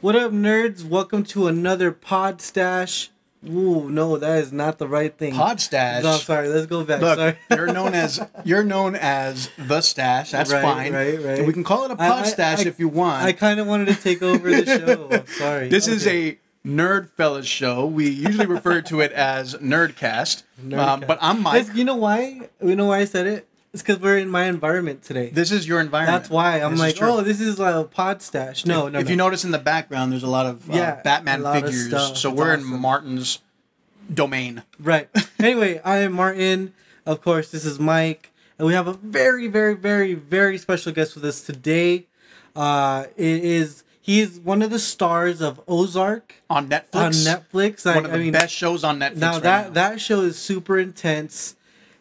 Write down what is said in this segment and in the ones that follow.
What up, nerds? Welcome to another Pod Stash. Ooh, no, that is not the right thing. Pod Stash. No, sorry. Let's go back. Look, sorry. you're known as you're known as the Stash. That's Right, fine. right, right. So we can call it a Pod I- Stash I- if you want. I kind of wanted to take over the show. I'm sorry. this is a nerd fellas show. We usually refer to it as Nerdcast. Um, Nerdcast. but I'm Mike. You know why? You know why I said it? It's because we're in my environment today. This is your environment. That's why I'm This is like, true. oh, this is like a Pod Stash. No, if, no, if no. you notice in the background, there's a lot of uh, Yeah, Batman a lot of figures. stuff. So It's we're awesome. in Martin's domain. Right. Anyway, I am Martin. Of course, this is Mike, and we have a very, very, very, very special guest with us today. Uh, it is he is one of the stars of Ozark On Netflix. on Netflix. I, One of the I mean, best shows on Netflix. now right that now. that show is super intense.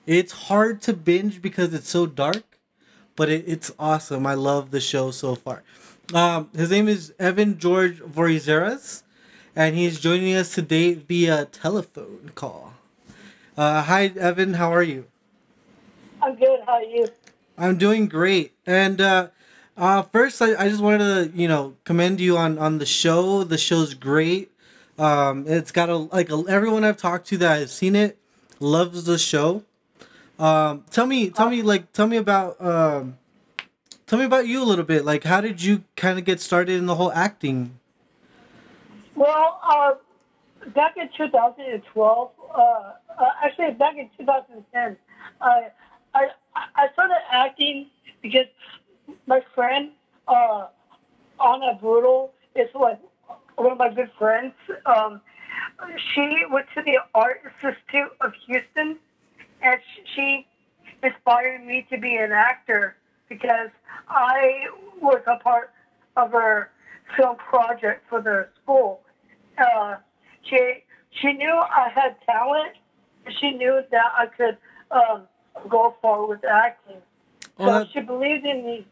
It's hard to binge because it's so dark, but it, it's awesome. I love the show so far. Um, his name is Evan George Vourazeris, and he's joining us today via telephone call. Uh, hi, Evan. How are you? I'm good. How are you? I'm doing great. And uh, uh, first, I, I just wanted to you know commend you on on the show. The show's great. Um, it's got a like a, everyone I've talked to that has seen it loves the show. Um, tell me, tell me, like, tell me about um, tell me about you a little bit. Like, how did you kind of get started in the whole acting? Well, uh, back in 2012, uh, uh, actually back in 2010, I I I started acting because my friend uh, Anna Brutal is like one of my good friends. Um, she went to the Art Institute of Houston, and sh- she inspired me to be an actor because I was a part of her film project for the school. Uh, she she knew I had talent. She knew that I could um, go far with acting. Oh, so that- she believed in me.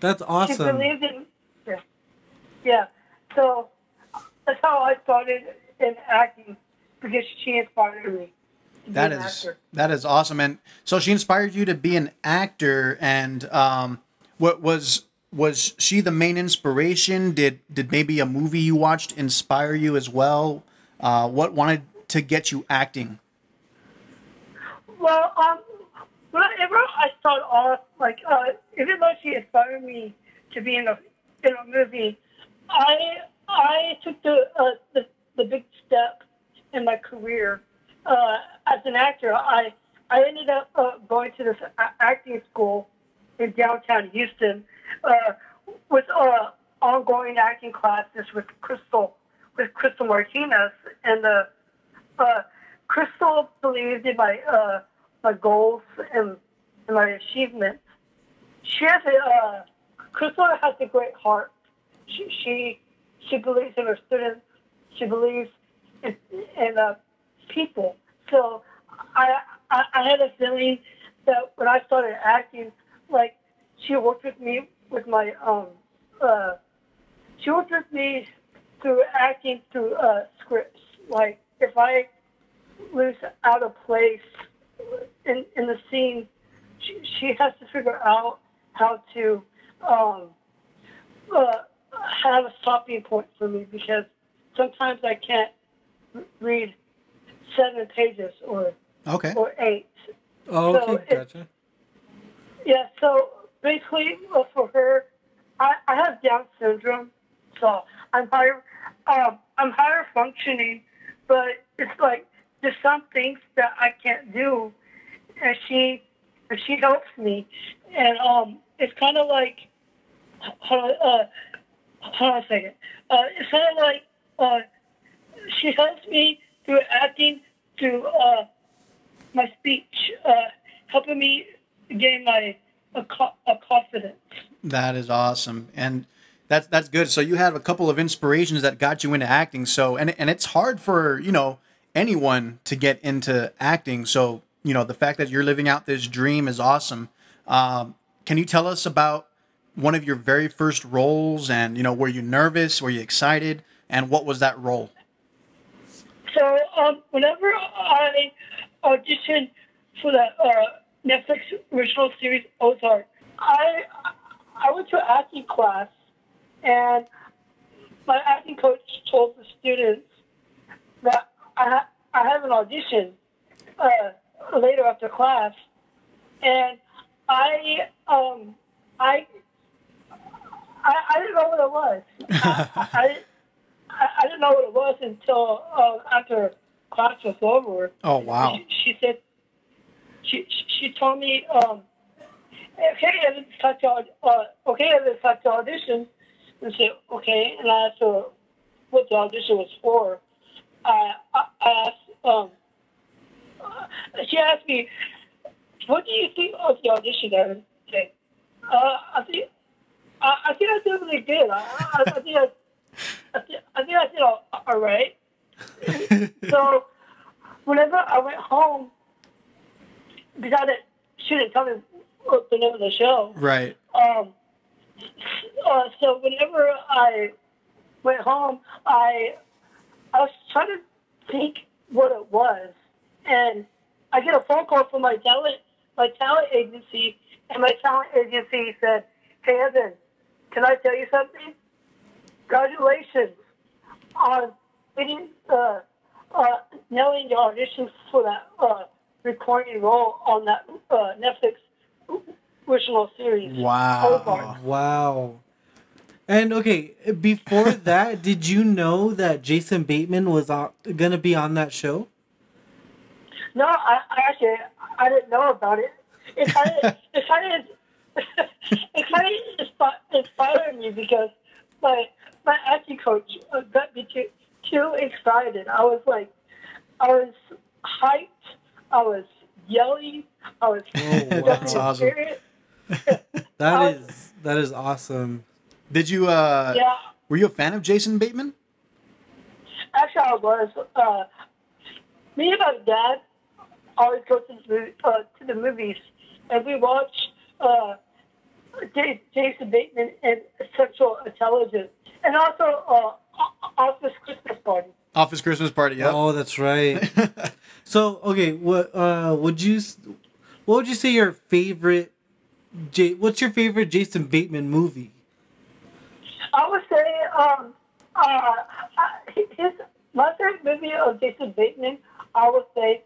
That's awesome. She believed in yeah. yeah. So that's how I started in acting because she inspired me. That is actor. that is awesome, and so she inspired you to be an actor. And um, what was was she the main inspiration? Did did maybe a movie you watched inspire you as well? Uh, what wanted to get you acting? Well, um, whenever I start off, like, uh, even though she inspired me to be in a in a movie, I I took the uh, the the big step in my career uh, as an actor. I I ended up uh, going to this acting school in downtown Houston uh, with uh, ongoing acting classes with Crystal with Crystal Martinez and uh, uh, Crystal believed in my uh, my goals and, and my achievements. She has a uh, Crystal has a great heart. She she, she believes in her students. She believes in, in uh, people. So I, I I had a feeling that when I started acting, like she worked with me with my um uh she worked with me through acting through uh scripts. Like if I was out of place in in the scene, she, she has to figure out how to um, uh, have a stopping point for me because sometimes I can't read seven pages or Okay. or eight. Oh, so okay, it- gotcha. Yeah, so basically uh, for her, I, I have Down syndrome, so I'm higher, um, I'm higher functioning, but it's like there's some things that I can't do, and she, and she helps me, and um, it's kind of like, hold on, uh, hold on a second, uh, it's kind of like, uh, she helps me through acting, through uh, my speech, uh, helping me gain my a, a confidence. That is awesome, and that's that's good. So you have a couple of inspirations that got you into acting. So and and it's hard for you know anyone to get into acting. So you know the fact that you're living out this dream is awesome. Um, can you tell us about one of your very first roles? And you know, were you nervous? Were you excited? And what was that role? So um, whenever I auditioned for the uh, Netflix original series Ozark, I I went to acting class, and my acting coach told the students that I ha- I have an audition uh, later after class, and I um I I, I didn't know what it was. I, I, I, I didn't know what it was until uh, after class was over. Oh wow. She, she said she she told me um okay it's time to uh, okay it's time to audition and said okay and I asked her what the audition was for. I I, I asked um uh, she asked me what do you think of the audition Evan? Okay. Uh, I think I, I think I did really good. I, I, I think I, I, think, I think I did all, all right. so whenever I went home, because I didn't, she didn't tell me what the name of the show. Right. Um, uh, so whenever I went home, I I was trying to think what it was, and I get a phone call from my talent my talent agency, and my talent agency said, "Hey Evan, can I tell you something? Congratulations on getting uh, uh, nailing your audition for that uh, recording role on that uh, Netflix original series. Wow. Ozark. Wow. And okay, before that, did you know that Jason Bateman was on, gonna be on that show? No, I, I actually I didn't know about it. It kind of it kind of it kind of inspired me because my my acting coach uh, got me too too excited. I was like, I was hyped. I was yelling. I was. Oh, wow. That's awesome. That Uh, is that is awesome. Did you uh Yeah, were you a fan of Jason Bateman? actually, I was. Uh, me and my dad always go to the, movie- uh, to the movies, and we watch uh, J- Jason Bateman and Central Intelligence, and also uh, Office Christmas Party. Office Christmas Party. Yep. Oh, that's right. so okay, what uh would you what would you say your favorite J what's your favorite Jason Bateman movie? I would say um, uh, uh, his my favorite movie of Jason Bateman. I would say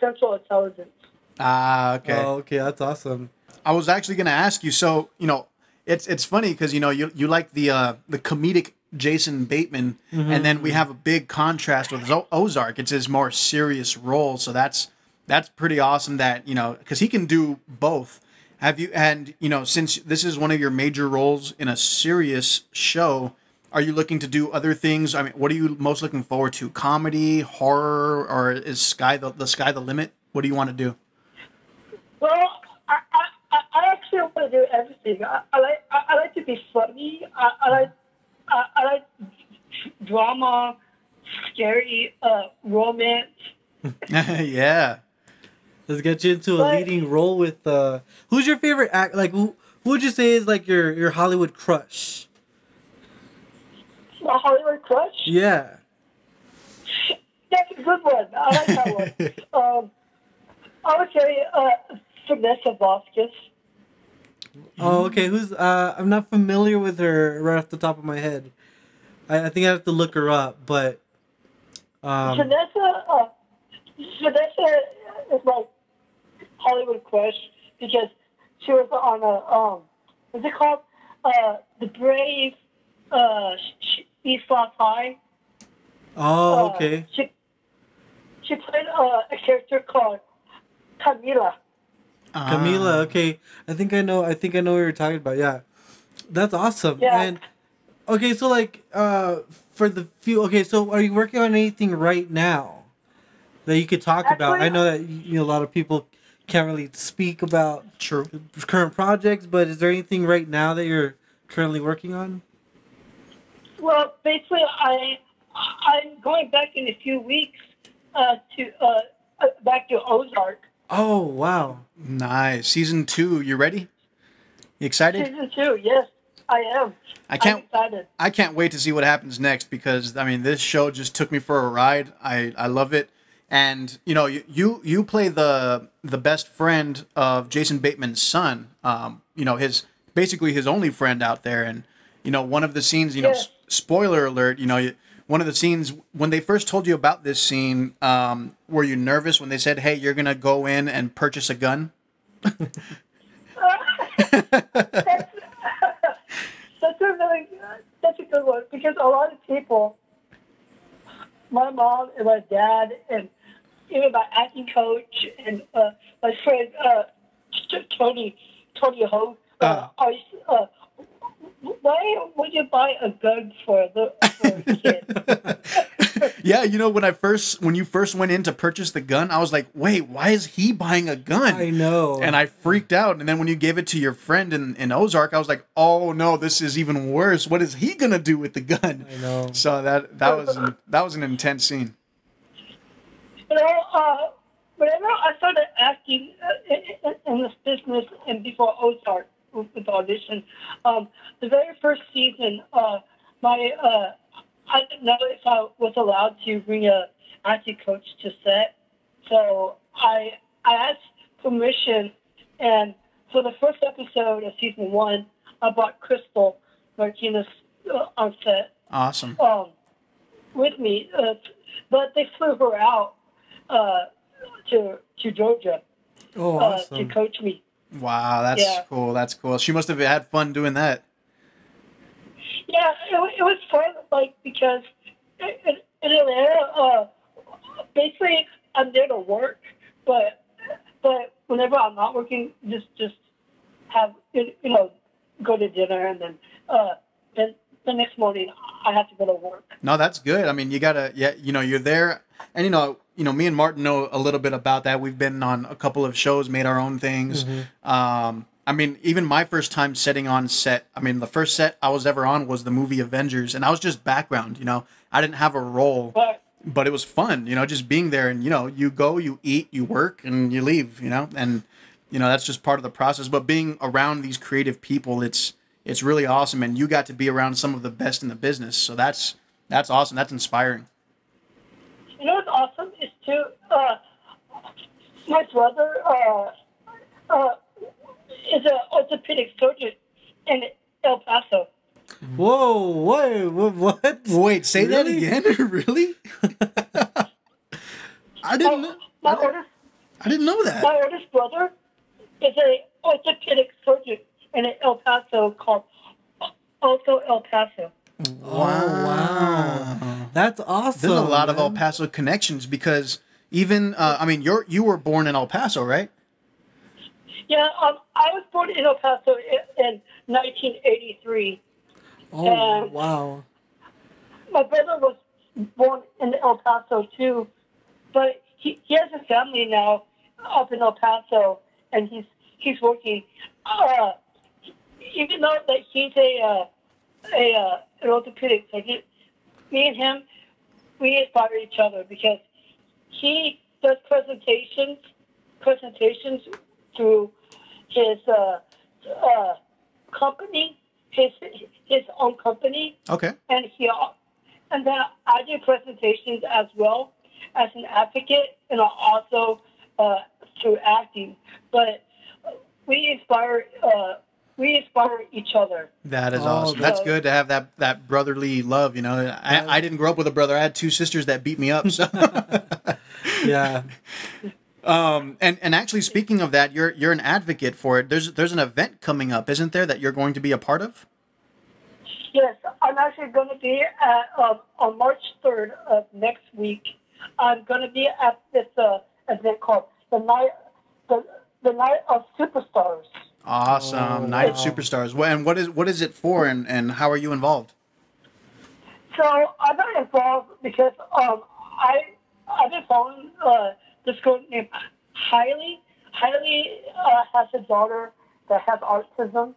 Central Intelligence. Ah, okay. Oh, okay, that's awesome. I was actually going to ask you. So you know, it's it's funny because you know you you like the uh, the comedic Jason Bateman, and then we have a big contrast with Zo- Ozark. It's his more serious role, so that's that's pretty awesome. That you know because he can do both. Have you and you know since this is one of your major roles in a serious show, are you looking to do other things? I mean, what are you most looking forward to? Comedy, horror, or is sky the, the sky the limit? What do you want to do? Well, I, I, I actually want to do everything. I, I like I, I like to be funny. I, I like I, like drama, scary, uh, romance. yeah. Let's get you into a But- leading role with uh who's your favorite act like who who would you say is like your your Hollywood crush? My Hollywood crush. Yeah. That's a good one. I like that one. um, I would say uh, Vanessa Vasquez. Oh, okay. Who's uh I'm not familiar with her right off the top of my head. I, I think I have to look her up, but um Vanessa, uh, Vanessa is my Hollywood crush because she was on a um, what's it called? Uh, the Brave uh, Sh- East Los High. Oh, Uh, okay. She she played uh, a character called Camila. Camila, Ah. okay. I think I know I think I know what you're talking about. Yeah. That's awesome. Yeah. And okay, so like uh for the few okay, so are you working on anything right now that you could talk about? I know that you know a lot of people can't really speak about True. current projects, but is there anything right now that you're currently working on? Well, basically, I I'm going back in a few weeks uh, to uh, uh, back to Ozark Oh, wow. Nice. Season two. You ready? You excited? season two. Yes, I am. I can't. I'm excited. I can't wait to see what happens next because I mean this show just took me for a ride. I I love it, and you know you you, you play the the best friend of Jason Bateman's son. Um, you know his basically his only friend out there, and you know one of the scenes. You know Yes. spoiler alert, you know, you- one of the scenes when they first told you about this scene, um, were you nervous when they said, "Hey, you're gonna go in and purchase a gun"? that's, that's a really that's a good one because a lot of people, my mom and my dad and even my acting coach and uh, my friend uh, Tony Tony Ho, uh, Uh. always, uh, why would you buy a gun for a, little, for a kid? yeah, you know, when I first when you first went in to purchase the gun, I was like, "Wait, why is he buying a gun?" I know. and I freaked out. And then when you gave it to your friend in, in Ozark, I was like, "Oh no, this is even worse. What is he gonna do with the gun?" I know. So that that was an, that was an intense scene. You know, uh, whenever I started acting uh, in, in- in this business and before Ozark with, with audition, um, the very first season, uh, my uh, I didn't know if I was allowed to bring a acting coach to set, so I I asked permission, and for the first episode of season one, I brought Crystal Martinez uh, on set Awesome. um, with me, uh, but they flew her out uh, to to Georgia Oh, uh, to coach me. Wow, that's Yeah. cool. That's cool. She must have had fun doing that. Yeah, it, it was fun, like because in, Atlanta, uh, basically I'm there to work, but but whenever I'm not working, just just have you know go to dinner and then uh, the next morning I have to go to work. No, that's good. I mean, you gotta, yeah, you know, you're there, and you know, you know, me and Martin know a little bit about that. We've been on a couple of shows, made our own things. Um, I mean, even my first time setting on set. I mean, the first set I was ever on was the movie Avengers, and I was just background. You know, I didn't have a role, But but it was fun. You know, just being there, and you know, you go, you eat, you work, and you leave. You know, and you know that's just part of the process. But being around these creative people, it's it's really awesome, and you got to be around some of the best in the business. So that's that's awesome. That's inspiring. You know what's awesome is too. Uh, my brother uh, uh, is an orthopedic surgeon in El Paso. Whoa, wait, what? what? Wait, say that again? really? I didn't. My, know- my I, didn't oldest, I didn't know that. my oldest brother is an orthopedic surgeon in El Paso called also El Paso. Oh, wow. That's awesome. There's a lot of El. Paso connections because even uh, I mean you're you were born in El Paso, right? Yeah, um, I was born in El Paso in, in 1983. Oh, and- wow. my brother was born in El Paso too, but he, he has a family now up in El Paso, and he's he's working. Uh, even though that he's a uh, a uh, an orthopedic surgeon, me and him we inspire each other because he does presentations presentations through his uh, uh, company, his his own company, Okay. and he and then I do presentations as well as an advocate and also uh, through acting. But we inspire uh, we inspire each other. That is Oh, awesome. That's good to have that that brotherly love. You know, I, I didn't grow up with a brother. I had two sisters that beat me up. So, Yeah. um, and and actually, speaking of that, you're you're an advocate for it. There's there's an event coming up, isn't there, that you're going to be a part of? Yes, I'm actually going to be at um, on March 3rd of next week. I'm going to be at this uh, event called the night the, the night of superstars. Awesome, Oh, Night of. Superstars. Well, And what is what is it for, and and how are you involved? So I'm not involved because um, I I've been following uh, this girl named Hailey. Hailey uh, has a daughter that has autism,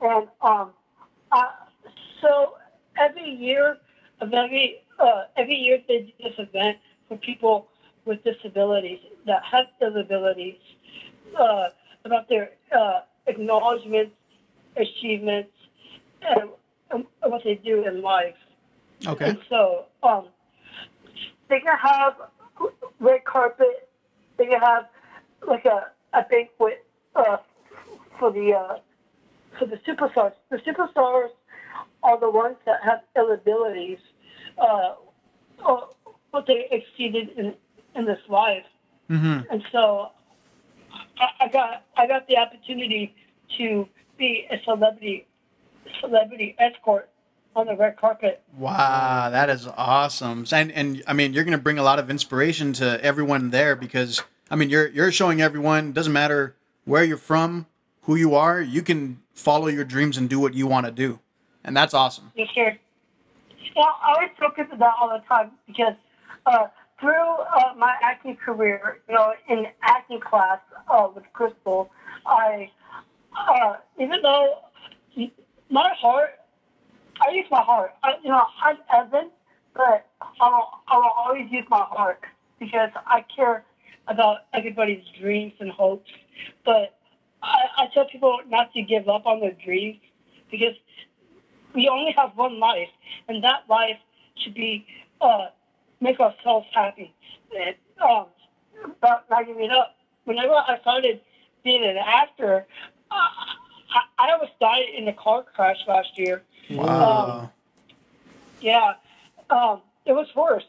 and um, uh, so every year, every uh, every year they do this event for people with disabilities that have disabilities uh, about their uh, acknowledgments, achievements, and, and what they do in life. Okay. And so, um, they can have red carpet. They can have like a, a banquet uh, for the uh, for the superstars. The superstars are the ones that have ill abilities, uh, or what they exceeded in in this life. Mm-hmm. And so, I, I got I got the opportunity to be a celebrity celebrity escort on the red carpet. Wow, that is awesome. And and I mean, you're going to bring a lot of inspiration to everyone there because I mean, you're you're showing everyone doesn't matter where you're from, who you are, you can follow your dreams and do what you want to do. And that's awesome. Yes, sir. Yeah, I always focus on that all the time because uh, through uh, my acting career, you know, in acting class uh, with Crystal, I, uh, even though my heart, I use my heart. I, you know, I'm Evan, but I will, I will always use my heart because I care about everybody's dreams and hopes. But I, I tell people not to give up on their dreams because we only have one life, and that life should be uh, make ourselves happy. And, um, but not giving up. Whenever I started being an actor, uh, I, I almost died in a car crash last year. Wow. Yeah, um, it was worse,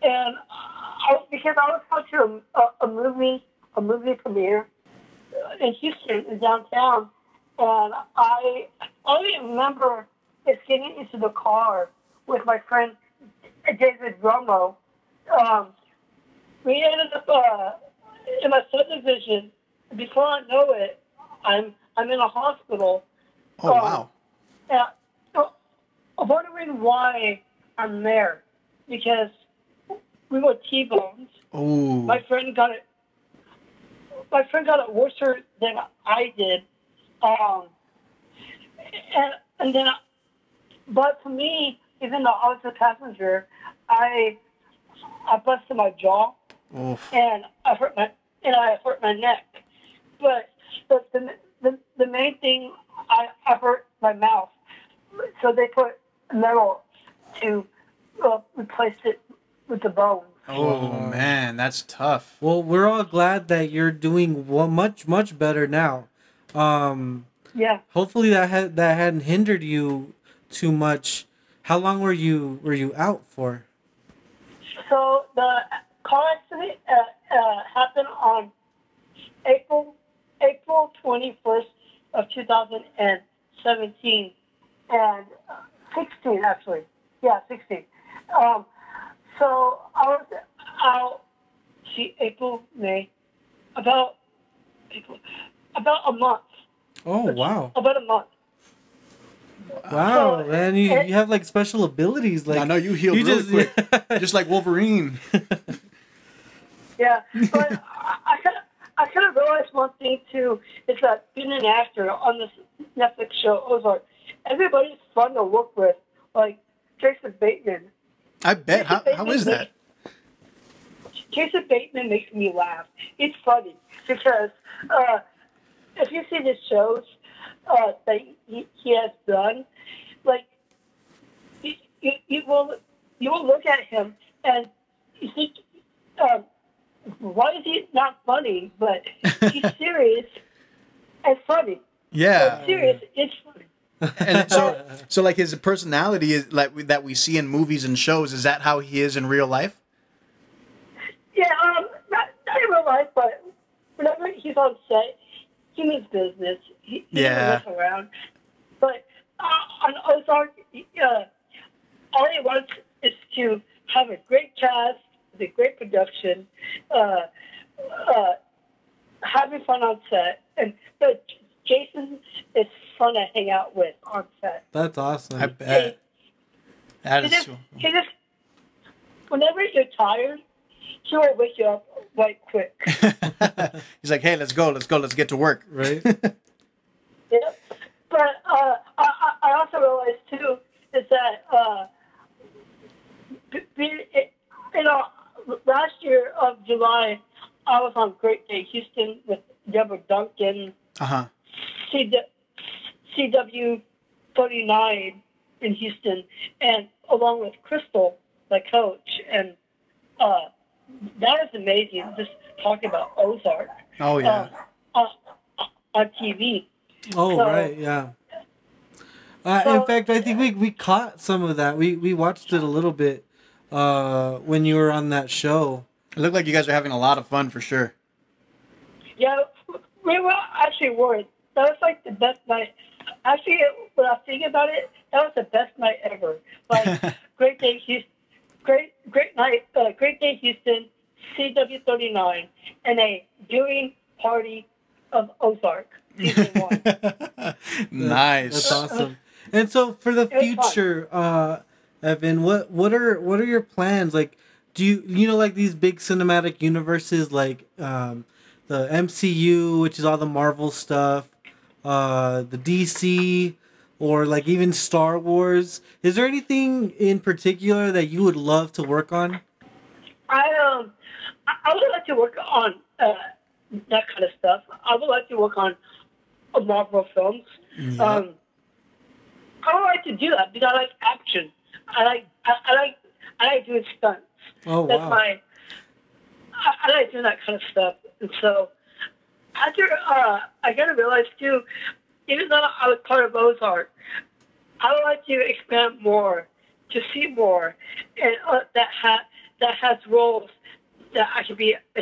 and I, because I was going to a, a movie, a movie premiere in Houston, in downtown, and I only remember is getting into the car with my friend David Romo. Um, we ended up uh, in my subdivision. Before I know it, I'm I'm in a hospital. Oh um, wow. Yeah, so I'm wondering why I'm there because we were T-bones. Oh. My friend got it. My friend got it worse than I did, um, and and then, I, but for me, even though I was a passenger, I I busted my jaw Oof. and I hurt my and I hurt my neck. But but the the, the main thing I, I hurt my mouth. So they put metal to uh, replace it with the bone. Oh man, that's tough. Well, we're all glad that you're doing well, much much better now. Um, Yeah. hopefully that had that hadn't hindered you too much. How long were you were you out for? So the car accident uh, uh, happened on April April twenty first of two thousand and seventeen, and uh, sixteen actually. Yeah, sixteen. Um, so I was out. See, April, May, about April, about a month. Oh wow, About a month. wow, So, man! You, it- you have like special abilities. Like I know you heal really quick, just like Wolverine. Yeah, but I, kind of I kind of realized one thing too is that being an actor on this Netflix show Ozark, everybody's fun to work with. Like Jason Bateman. I bet. How, how is that? Jason Bateman makes me laugh. It's funny because uh, if you see the shows uh, that he, he has done, like you, you, you will you will look at him and you think, um, why is he not funny? But he's serious and funny. Yeah. Serious, it's funny. And so, so like his personality is like that we see in movies and shows. Is that how he is in real life? Yeah, um, not, not in real life, but whenever he's on set, he means business. He, he Yeah. doesn't mess around. But uh, on Ozark, uh, all he wants is to have a great cast, a great production, uh, uh, having fun on set, and but Jason is fun to hang out with on set. That's awesome. I bet. That He is. just, so- he just, whenever you're tired, he will wake you up right quick. He's like, hey, let's go, let's go, let's get to work. right? Yeah. But uh, I, I I also realized too is that uh, be, be, it, you know last year of July I was on Great Day Houston with Deborah Duncan, Uh huh. CW, CW 39 in Houston, and along with Crystal, my coach, and uh, that was amazing. Just talking about Ozark Oh yeah. uh, on, on TV. Oh So- right, yeah. Uh, So- in fact, I think we we caught some of that. We we watched it a little bit uh, when you were on that show. It looked like you guys were having a lot of fun for sure. Yeah, we were actually worried. That was like the best night. Actually, when I think about it, that was the best night ever. Like, great day, Houston. Great, great night. Uh, great day, Houston. CW39 and a viewing party of Ozark season one. nice. That's awesome. And so for the It was fun. future, uh, Evan, what what are what are your plans? Like, do you you know like these big cinematic universes like um, the MCU, which is all the Marvel stuff, uh, the DC, or like even Star Wars? Is there anything in particular that you would love to work on? I um, I, would like to work on uh, that kind of stuff. I would like to work on uh, Marvel films. Um, I would like to do that because I like action. I like I, I like I like doing stunts. Oh That's wow! my I, I like doing that kind of stuff. And so after uh, I gotta realize too, even though I was part of Ozark, I would like to expand more, to see more, and uh, that ha- that has roles that I could be a,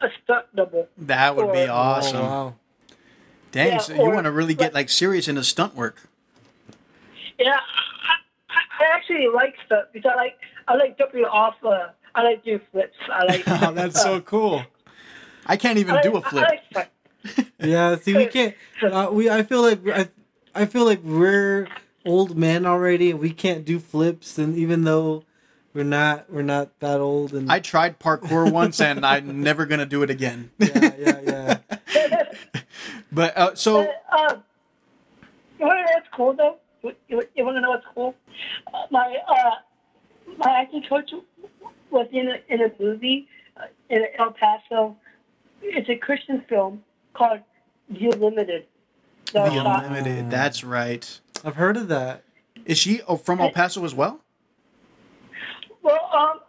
a stunt double. That would be awesome. Oh, wow! Dang, Yeah, so you or- want to really get like serious into stunt work. Yeah, I, I, I actually like stuff because I like I like jumping off. Uh, I like doing flips. I like. Oh, that's so cool. I can't even I do a like- I flip. like. Yeah, see, we can't. Uh, we I feel like I, I feel like we're old men already, and we can't do flips. And even though we're not, we're not that old. And I tried parkour once and I'm never gonna do it again. yeah, yeah, yeah. But uh, so But, you want know what's cool though? You, you want to know what's cool? Uh, my uh, my acting coach was in a, in a movie uh, in El Paso. It's a Christian film called You Limited. that the was shot- unlimited. That's right. I've heard of that. Is she oh, from El Paso as well? Well, um,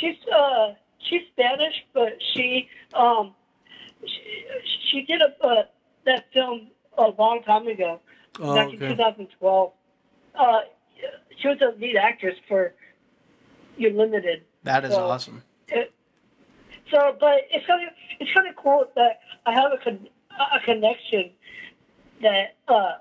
she's uh, she's Spanish, but she um, she, she did a uh, that film a long time ago, Oh, back in 2012. Uh, she was a lead actress for You Limited. That is So- awesome. It, so, but it's kind of it's kind of cool that I have a con- a connection that uh,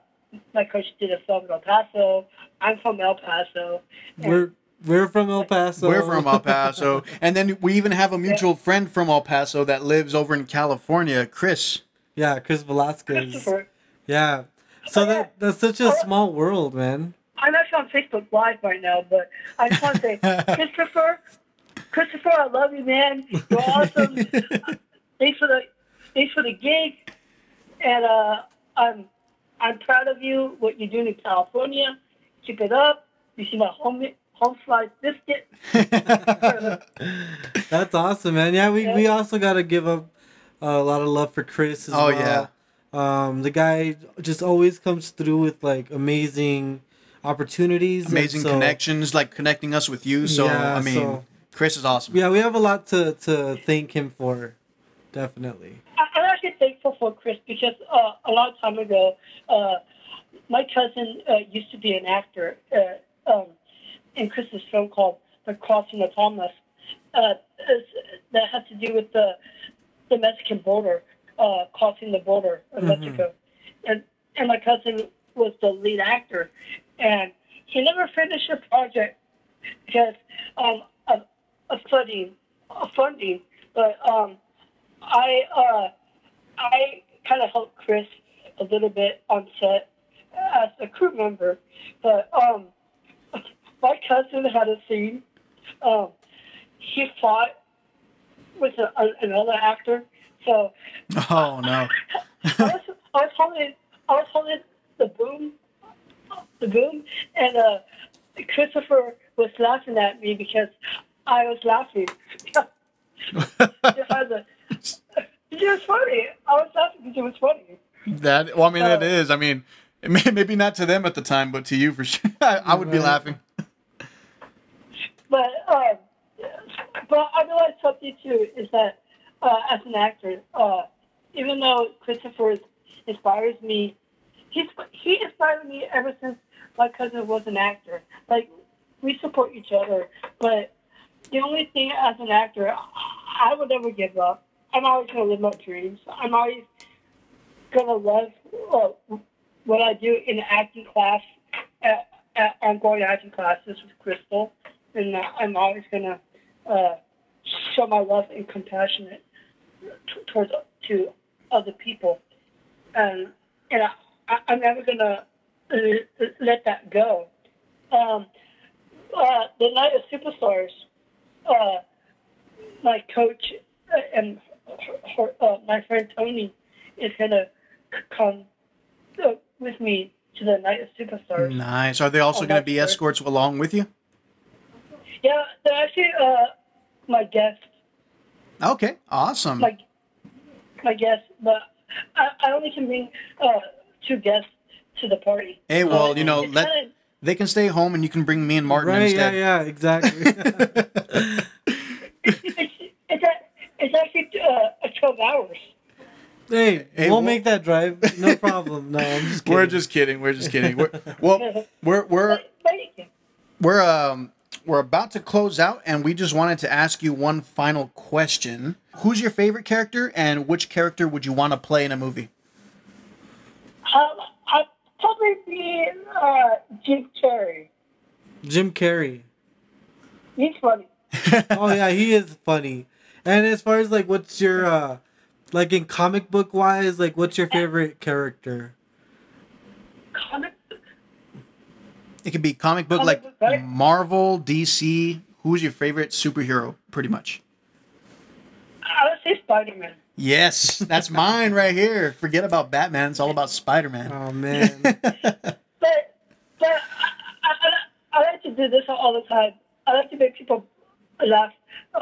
my coach did a film in El Paso. I'm from El Paso. We're we're from El Paso. We're from El Paso, and then we even have a mutual friend from El Paso that lives over in California, Chris. Yeah, Chris Velasquez. Christopher. Yeah. So Oh, yeah. that that's such a small world, man. I'm actually on Facebook Live right now, but I just want to say, Christopher, Christopher, I love you, man. You're awesome. thanks for the thanks for the gig, and uh, I'm I'm proud of you. What you're doing in California, keep it up. You see my home home slice biscuit. That's awesome, man. Yeah, we, we also got to give up a lot of love for Chris as Oh, well. yeah. Um, the guy just always comes through with like amazing opportunities, Amazing so- connections, like connecting us with you. So Yeah, I mean, so- Chris is awesome. Yeah, we have a lot to to thank him for, definitely. I- I'm actually thankful for Chris because uh, a long time ago, uh, my cousin uh, used to be an actor uh, um, in Chris's film called The Crossing of Thomas. Uh, that has to do with the the Mexican border, uh, crossing the border of Mhm. Mexico, and and my cousin was the lead actor, and he never finished the project because um, of, of funding, of funding, but um, I uh, I kind of helped Chris a little bit on set as a crew member, but um, my cousin had a scene. Um, he fought with a, another actor, so Oh no. I was I was holding I was holding the boom, the boom, and uh, Christopher was laughing at me because I was laughing. it was a, it was funny. I was laughing because it was funny. that well, I mean, that Uh, is. I mean, may, maybe not to them at the time, but to you for sure. I, I would be laughing. But um, but I realized something too is that uh, as an actor, uh, even though Christopher inspires me, he's he inspired me ever since my cousin was an actor. Like we support each other, but the only thing as an actor, I would never give up. I'm always gonna live my dreams. I'm always gonna love uh, what I do in acting class. At, at, I'm going to acting classes with Crystal, and uh, I'm always gonna uh, show my love and compassion t- towards to other people, and and I, I, I'm never gonna uh, let that go. Um, uh, the night of superstars, uh, my coach uh, and her, uh, my friend Tony is gonna c- come uh, with me to the night of superstars. Nice. Are they also going to be escorts along with you? Yeah, they're actually uh, my guests. Okay, awesome. my my guests, but I, I only can bring uh, two guests to the party. Hey, well, Uh, you know, let kinda- they can stay home and you can bring me and Martin right? instead. Yeah, yeah, exactly. it's, it's, a- it's actually uh, twelve hours. hey, Hey, we'll well- make that drive. No problem. No, I'm just kidding. We're just kidding. We're just kidding. We're, well, we're we're But, but you can- we're um we're about to close out, and we just wanted to ask you one final question. Who's your favorite character, and which character would you want to play in a movie? um, I'd probably be uh, Jim Carrey. Jim Carrey. He's funny. Oh yeah, he is funny. And as far as like, what's your uh, like in comic book wise, like, what's your favorite character? Comic It could be comic book Comic like book, right? Marvel, DC. Who's your favorite superhero? Pretty much. Uh, I would say Spider Man. Yes, that's mine right here. Forget about Batman. It's all about Spider Man. Oh man. But but I, I, I like to do this all the time. I like to make people laugh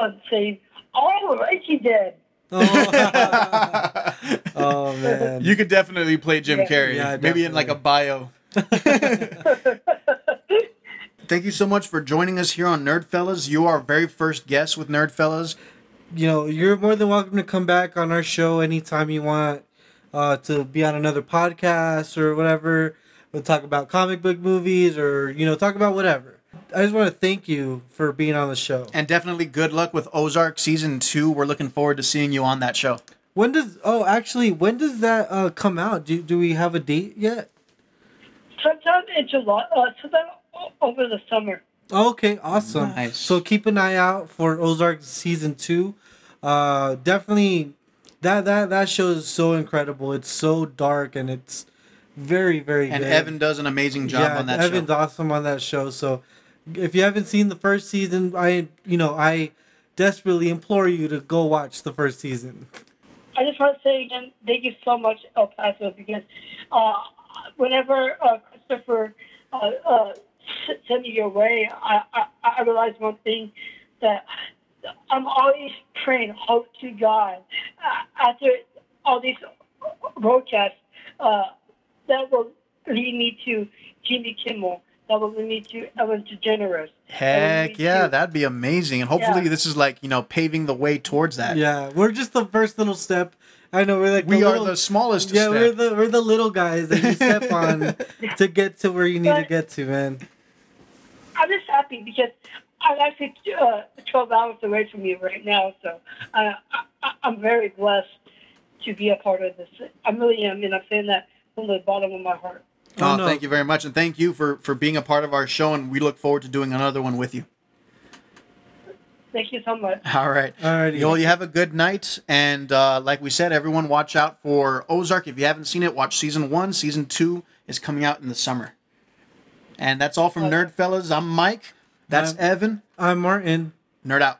on saying, "Oh, Reggie did." Oh, oh man. you could definitely play Jim Yeah. Carrey. Yeah, Maybe in like a bio. Thank you so much for joining us here on Nerdfellas. You are our very first guest with Nerdfellas. you know, you're more than welcome to come back on our show anytime you want uh, to be on another podcast or whatever. We'll talk about comic book movies or, you know, talk about whatever. I just want to thank you for being on the show. And definitely good luck with Ozark season two. We're looking forward to seeing you on that show. When does, oh, actually, when does that uh, come out? Do, do we have a date yet? Sometime in July, uh, sometime over the summer. Okay, awesome. Nice. So keep an eye out for Ozark season two. Uh, definitely, that that that show is so incredible. It's so dark and it's very very And good. Evan does an amazing job yeah, on that show. Evan's show. awesome on that show. So if you haven't seen the first season, I you know I desperately implore you to go watch the first season. I just want to say again, thank you so much, El Paso, because uh, whenever uh, Christopher uh, uh, sent me your way, I, I, I realized one thing that I'm always praying, hope to God. Uh, after all these broadcasts, uh, that will lead me to Jimmy Kimmel. That will lead me to Ellen DeGeneres. Heck yeah, too. that'd be amazing. And hopefully Yeah. this is like, you know, paving the way towards that. Yeah, we're just the first little step. I know we're like We the are little- the smallest yeah, step. we're the we're the little guys that you step on to get to where you need to get to, man. I'm just happy because I'm actually uh, 12 hours away from you right now, so uh, I, I'm very blessed to be a part of this. I really am, and I'm saying that from the bottom of my heart. Oh, Oh, no. thank you very much, and thank you for for being a part of our show. And we look forward to doing another one with you. Thank you so much. All right. All right. Well, you have a good night, and uh, like we said, everyone watch out for Ozark. If you haven't seen it, watch season one. Season two is coming out in the summer. And that's all from Okay. Nerd Fellas. I'm Mike. That's I'm- Evan. I'm Martin. Nerd out.